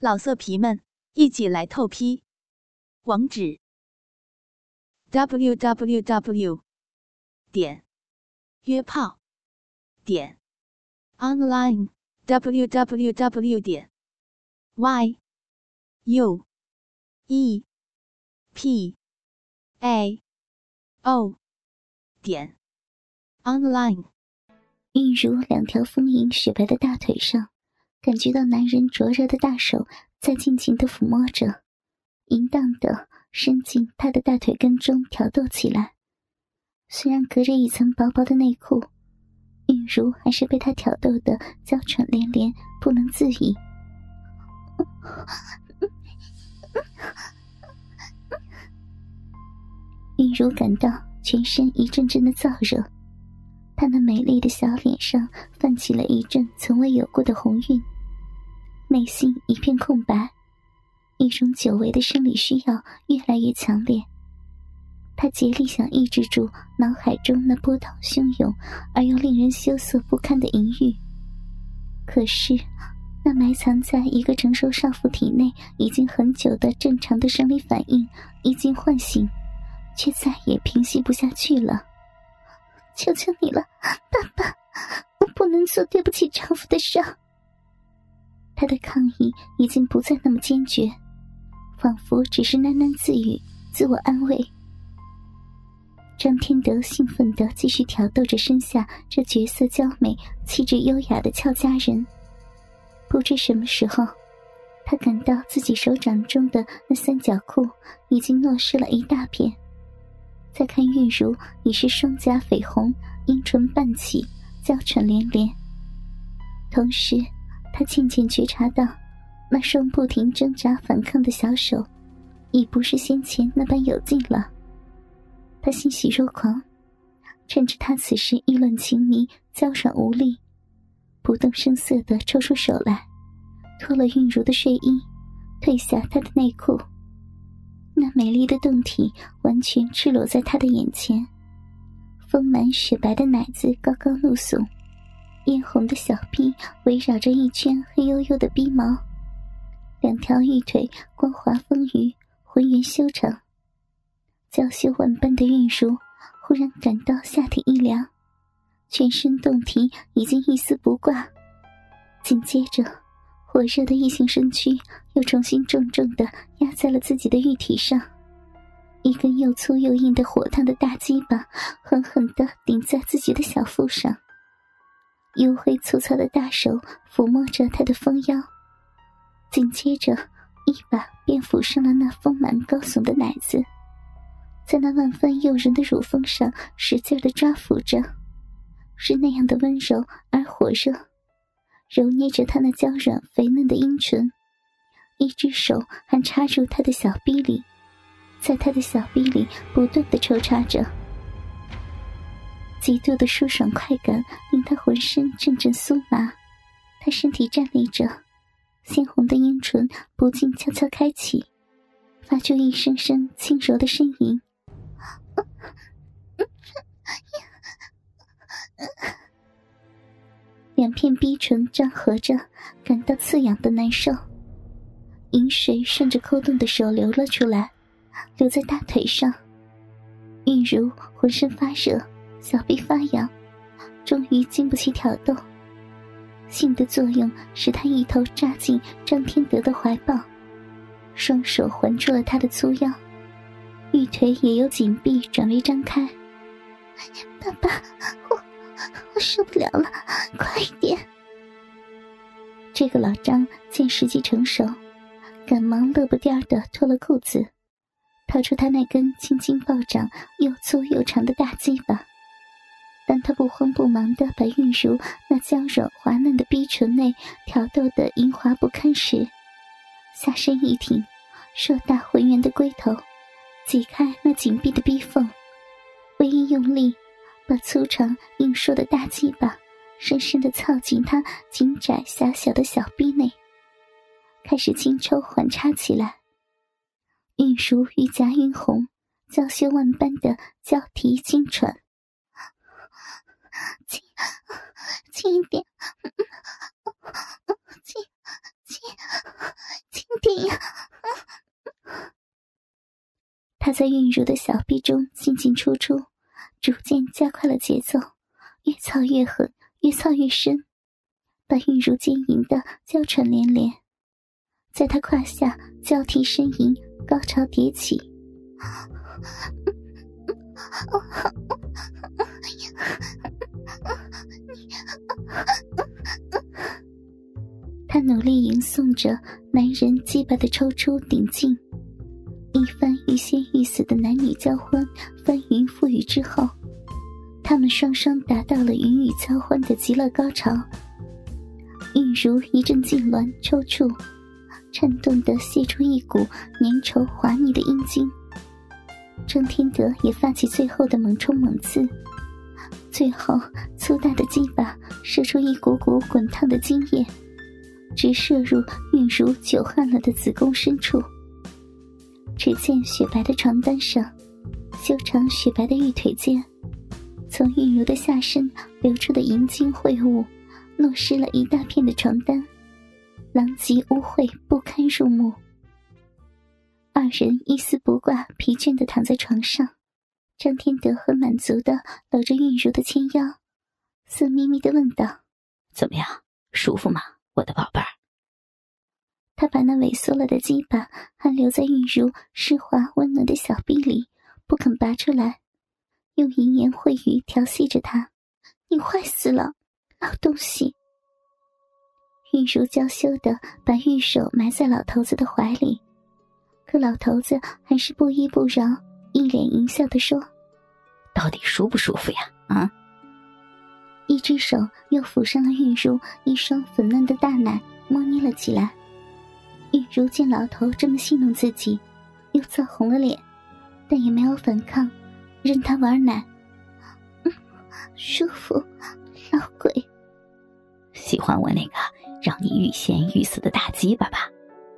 老色皮们，一起来透批！网址：w w w 点约炮点 online w w w 点 y u e p a o 点 online。玉如两条丰盈雪白的大腿上。感觉到男人灼热的大手在尽情的抚摸着，淫荡的伸进他的大腿根中挑逗起来。虽然隔着一层薄薄的内裤，玉如还是被他挑逗的娇喘连连，不能自已。玉如感到全身一阵阵的燥热，她那美丽的小脸上泛起了一阵从未有过的红晕。内心一片空白，一种久违的生理需要越来越强烈。他竭力想抑制住脑海中那波涛汹涌而又令人羞涩不堪的淫欲，可是，那埋藏在一个成熟少妇体内已经很久的正常的生理反应一经唤醒，却再也平息不下去了。求求你了，爸爸，我不能做对不起丈夫的事。他的抗议已经不再那么坚决，仿佛只是喃喃自语，自我安慰。张天德兴奋地继续挑逗着身下这绝色娇美、气质优雅的俏佳人。不知什么时候，他感到自己手掌中的那三角裤已经落湿了一大片。再看玉茹，已是双颊绯红，樱唇半起，娇喘连连，同时。他渐渐觉察到，那双不停挣扎反抗的小手，已不是先前那般有劲了。他欣喜若狂，趁着他此时意乱情迷、娇软无力，不动声色地抽出手来，脱了韵如的睡衣，褪下她的内裤。那美丽的胴体完全赤裸在他的眼前，丰满雪白的奶子高高露耸。艳红的小臂围绕着一圈黑黝黝的逼毛，两条玉腿光滑丰腴，浑圆修长。娇羞万般的玉如忽然感到下体一凉，全身胴体已经一丝不挂。紧接着，火热的异性身躯又重新重重的压在了自己的玉体上，一根又粗又硬的火烫的大鸡巴狠狠的顶在自己的小腹上。黝黑粗糙的大手抚摸着她的丰腰，紧接着一把便抚上了那丰满高耸的奶子，在那万分诱人的乳峰上使劲的抓抚着，是那样的温柔而火热，揉捏着她那娇软肥嫩的阴唇，一只手还插入她的小臂里，在她的小臂里不断的抽插着。极度的舒爽快感令他浑身阵阵酥麻，他身体站立着，鲜红的阴唇不禁悄悄开启，发出一声声轻柔的呻吟。两片逼唇张合着，感到刺痒的难受，饮水顺着扣动的手流了出来，流在大腿上。玉如浑身发热。小臂发痒，终于经不起挑逗，性的作用使他一头扎进张天德的怀抱，双手环住了他的粗腰，玉腿也由紧闭转为张开。爸爸，我我受不了了，快一点！这个老张见时机成熟，赶忙乐不颠的脱了裤子，掏出他那根青筋暴涨、又粗又长的大鸡巴。当他不慌不忙的把玉茹那娇软滑嫩的逼唇内挑逗得淫滑不堪时，下身一挺，硕大浑圆的龟头挤开那紧闭的逼缝，微一用力，把粗长硬硕的大鸡巴深深的操进他紧窄狭小的小臂内，开始轻抽缓插起来。玉茹玉颊晕红，娇羞万般的娇啼轻喘。轻，轻一点，轻，轻，轻点呀！他在韵如的小臂中进进出出，逐渐加快了节奏，越操越狠，越操越深，把韵如坚淫的娇喘连连，在他胯下交替呻吟，高潮迭起。他努力吟诵着男人鸡巴的抽出顶劲，一番欲仙欲死的男女交欢、翻云覆雨之后，他们双双达到了云雨交欢的极乐高潮。韵如一阵痉挛抽搐，颤动的泄出一股粘稠滑腻的阴茎。张天德也发起最后的猛冲猛刺，最后粗大的鸡巴射出一股股滚烫的精液。直射入韵如久旱了的子宫深处。只见雪白的床单上，修长雪白的玉腿间，从韵如的下身流出的银精秽物，弄湿了一大片的床单，狼藉污秽，不堪入目。二人一丝不挂，疲倦的躺在床上。张天德很满足的搂着韵如的纤腰，色眯眯的问道：“怎么样，舒服吗？”我的宝贝儿，他把那萎缩了的鸡巴还留在玉如湿滑温暖的小臂里，不肯拔出来，用淫言秽语调戏着他：“你坏死了，老东西！”玉如娇羞的把玉手埋在老头子的怀里，可老头子还是不依不饶，一脸淫笑的说：“到底舒不舒服呀？啊？”一只手又抚上了玉如一双粉嫩的大奶，摸捏了起来。玉茹见老头这么戏弄自己，又臊红了脸，但也没有反抗，任他玩奶。嗯，舒服，老鬼。喜欢我那个让你欲仙欲死的大鸡巴吧？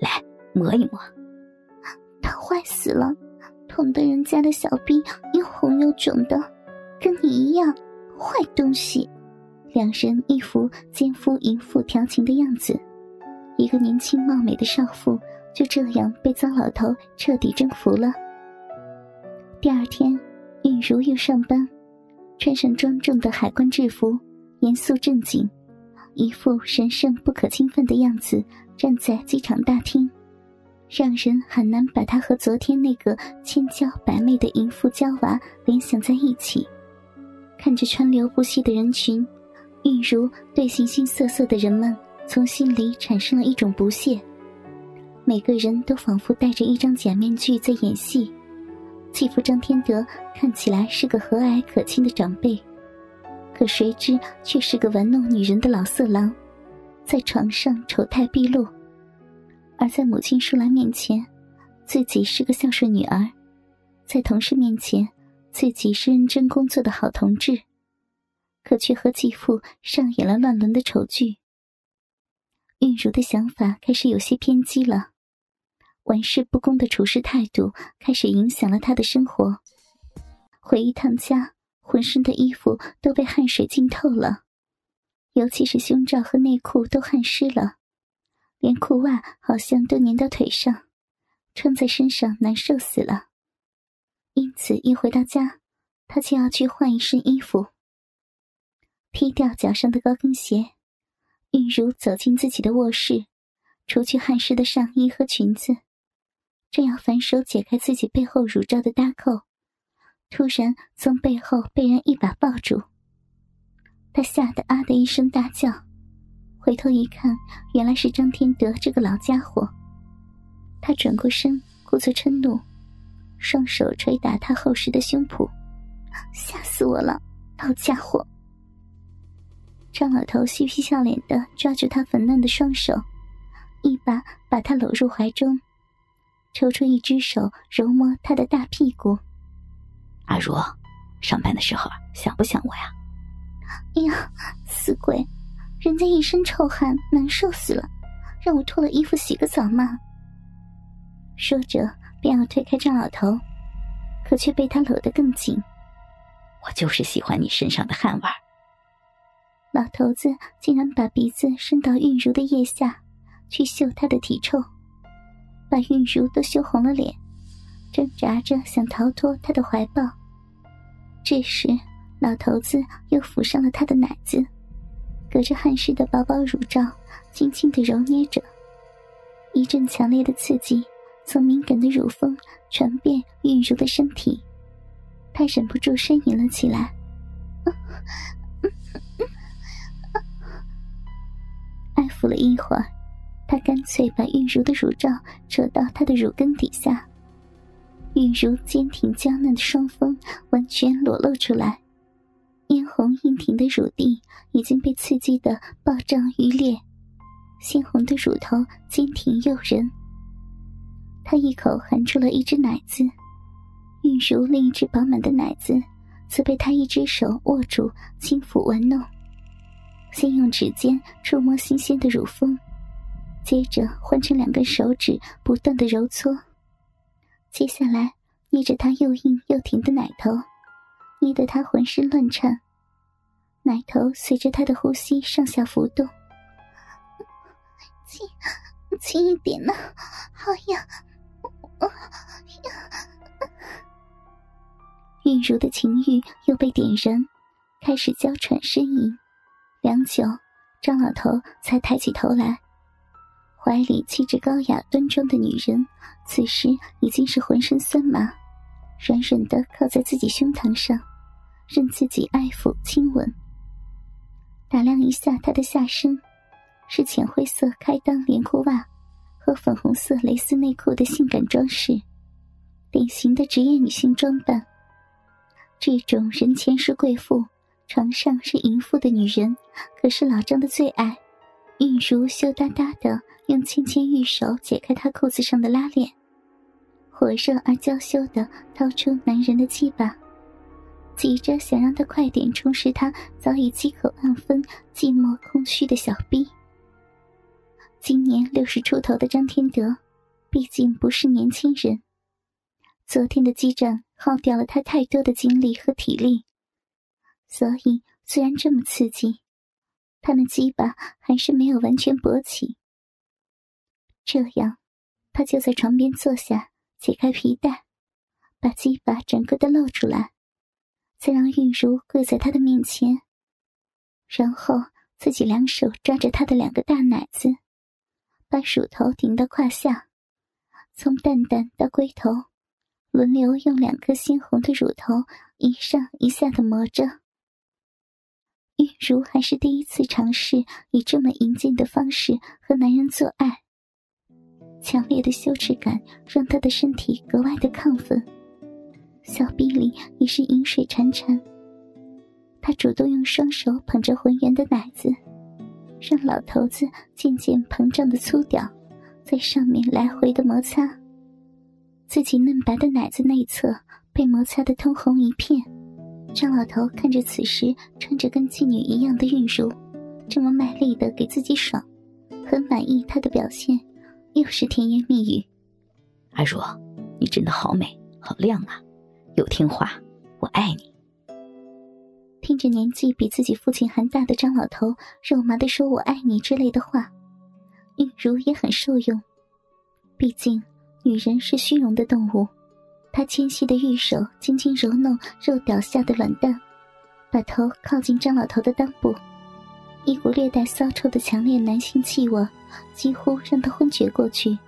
来摸一摸。他坏死了，捅得人家的小臂又红又肿的，跟你一样。坏东西！两人一副奸夫淫妇调情的样子，一个年轻貌美的少妇就这样被糟老头彻底征服了。第二天，韵如又上班，穿上庄重的海关制服，严肃正经，一副神圣不可侵犯的样子，站在机场大厅，让人很难把她和昨天那个千娇百媚的淫妇娇娃联想在一起。看着川流不息的人群，韵如对形形色色的人们从心里产生了一种不屑。每个人都仿佛戴着一张假面具在演戏，继父张天德看起来是个和蔼可亲的长辈，可谁知却是个玩弄女人的老色狼，在床上丑态毕露；而在母亲舒兰面前，自己是个孝顺女儿，在同事面前。自己是认真工作的好同志，可却和继父上演了乱伦的丑剧。韵如的想法开始有些偏激了，玩世不恭的处事态度开始影响了他的生活。回一趟家，浑身的衣服都被汗水浸透了，尤其是胸罩和内裤都汗湿了，连裤袜好像都粘到腿上，穿在身上难受死了。因此，一回到家，他就要去换一身衣服，踢掉脚上的高跟鞋。韵如走进自己的卧室，除去汗湿的上衣和裙子，正要反手解开自己背后乳罩的搭扣，突然从背后被人一把抱住。他吓得啊的一声大叫，回头一看，原来是张天德这个老家伙。他转过身，故作嗔怒。双手捶打他厚实的胸脯，吓死我了，老家伙！张老头嬉皮笑脸的抓住他粉嫩的双手，一把把他搂入怀中，抽出一只手揉摸他的大屁股。阿如，上班的时候想不想我呀？哎呀，死鬼！人家一身臭汗，难受死了，让我脱了衣服洗个澡嘛。说着。便要推开张老头，可却被他搂得更紧。我就是喜欢你身上的汗味老头子竟然把鼻子伸到韵如的腋下，去嗅她的体臭。把韵如都羞红了脸，挣扎着想逃脱他的怀抱。这时，老头子又抚上了她的奶子，隔着汗湿的薄薄乳罩，轻轻的揉捏着。一阵强烈的刺激从敏感的乳峰传遍韵如的身体，她忍不住呻吟了起来。抚了一会儿，他干脆把韵如的乳罩扯到她的乳根底下。韵如坚挺娇嫩的双峰完全裸露出来，嫣红硬挺的乳蒂已经被刺激的暴胀欲裂，鲜红的乳头坚挺诱人。他一口含住了一只奶子，韵如另一只饱满的奶子则被他一只手握住，轻抚玩弄。先用指尖触摸新鲜的乳峰，接着换成两根手指不断的揉搓，接下来捏着他又硬又挺的奶头，捏得他浑身乱颤，奶头随着他的呼吸上下浮动。轻，轻一点呢，好痒！韵如的情欲又被点燃，开始娇喘呻吟。良久，张老头才抬起头来，怀里气质高雅端庄的女人，此时已经是浑身酸麻，软软的靠在自己胸膛上，任自己爱抚亲吻。打量一下她的下身，是浅灰色开裆连裤袜和粉红色蕾丝内裤的性感装饰，典型的职业女性装扮。这种人前是贵妇。床上是淫妇的女人，可是老张的最爱。韵如羞答答的用纤纤玉手解开他裤子上的拉链，火热而娇羞的掏出男人的鸡巴，急着想让他快点充实他早已饥渴万分、寂寞空虚的小臂。今年六十出头的张天德，毕竟不是年轻人，昨天的激战耗掉了他太多的精力和体力。所以，虽然这么刺激，他的鸡巴还是没有完全勃起。这样，他就在床边坐下，解开皮带，把鸡巴整个的露出来，再让韵如跪在他的面前，然后自己两手抓着他的两个大奶子，把乳头顶到胯下，从蛋蛋到龟头，轮流用两颗鲜红的乳头一上一下的磨着。玉如还是第一次尝试以这么淫贱的方式和男人做爱，强烈的羞耻感让她的身体格外的亢奋，小臂里已是饮水潺潺。她主动用双手捧着浑圆的奶子，让老头子渐渐膨胀的粗屌在上面来回的摩擦，自己嫩白的奶子内侧被摩擦的通红一片。张老头看着此时穿着跟妓女一样的韵如，这么卖力的给自己爽，很满意她的表现，又是甜言蜜语：“阿如，你真的好美，好亮啊，又听话，我爱你。”听着年纪比自己父亲还大的张老头肉麻的说“我爱你”之类的话，韵如也很受用，毕竟女人是虚荣的动物。他纤细的玉手轻轻揉弄肉屌下的卵蛋，把头靠近张老头的裆部，一股略带骚臭的强烈男性气味几乎让他昏厥过去。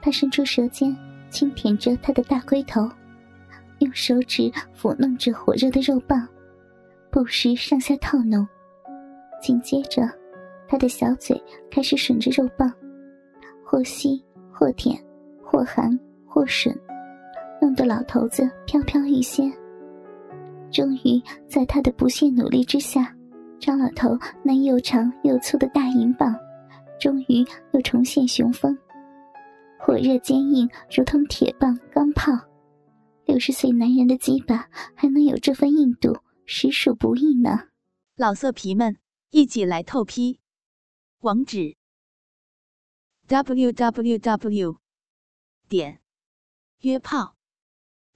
他伸出舌尖轻舔着他的大龟头，用手指抚弄着火热的肉棒，不时上下套弄。紧接着，他的小嘴开始吮着肉棒，或吸或舔，或含或吮。弄得老头子飘飘欲仙。终于在他的不懈努力之下，张老头那又长又粗的大银棒，终于又重现雄风，火热坚硬，如同铁棒钢炮。六十岁男人的鸡巴还能有这份硬度，实属不易呢。老色皮们，一起来透批！网址：w w w. 点约炮。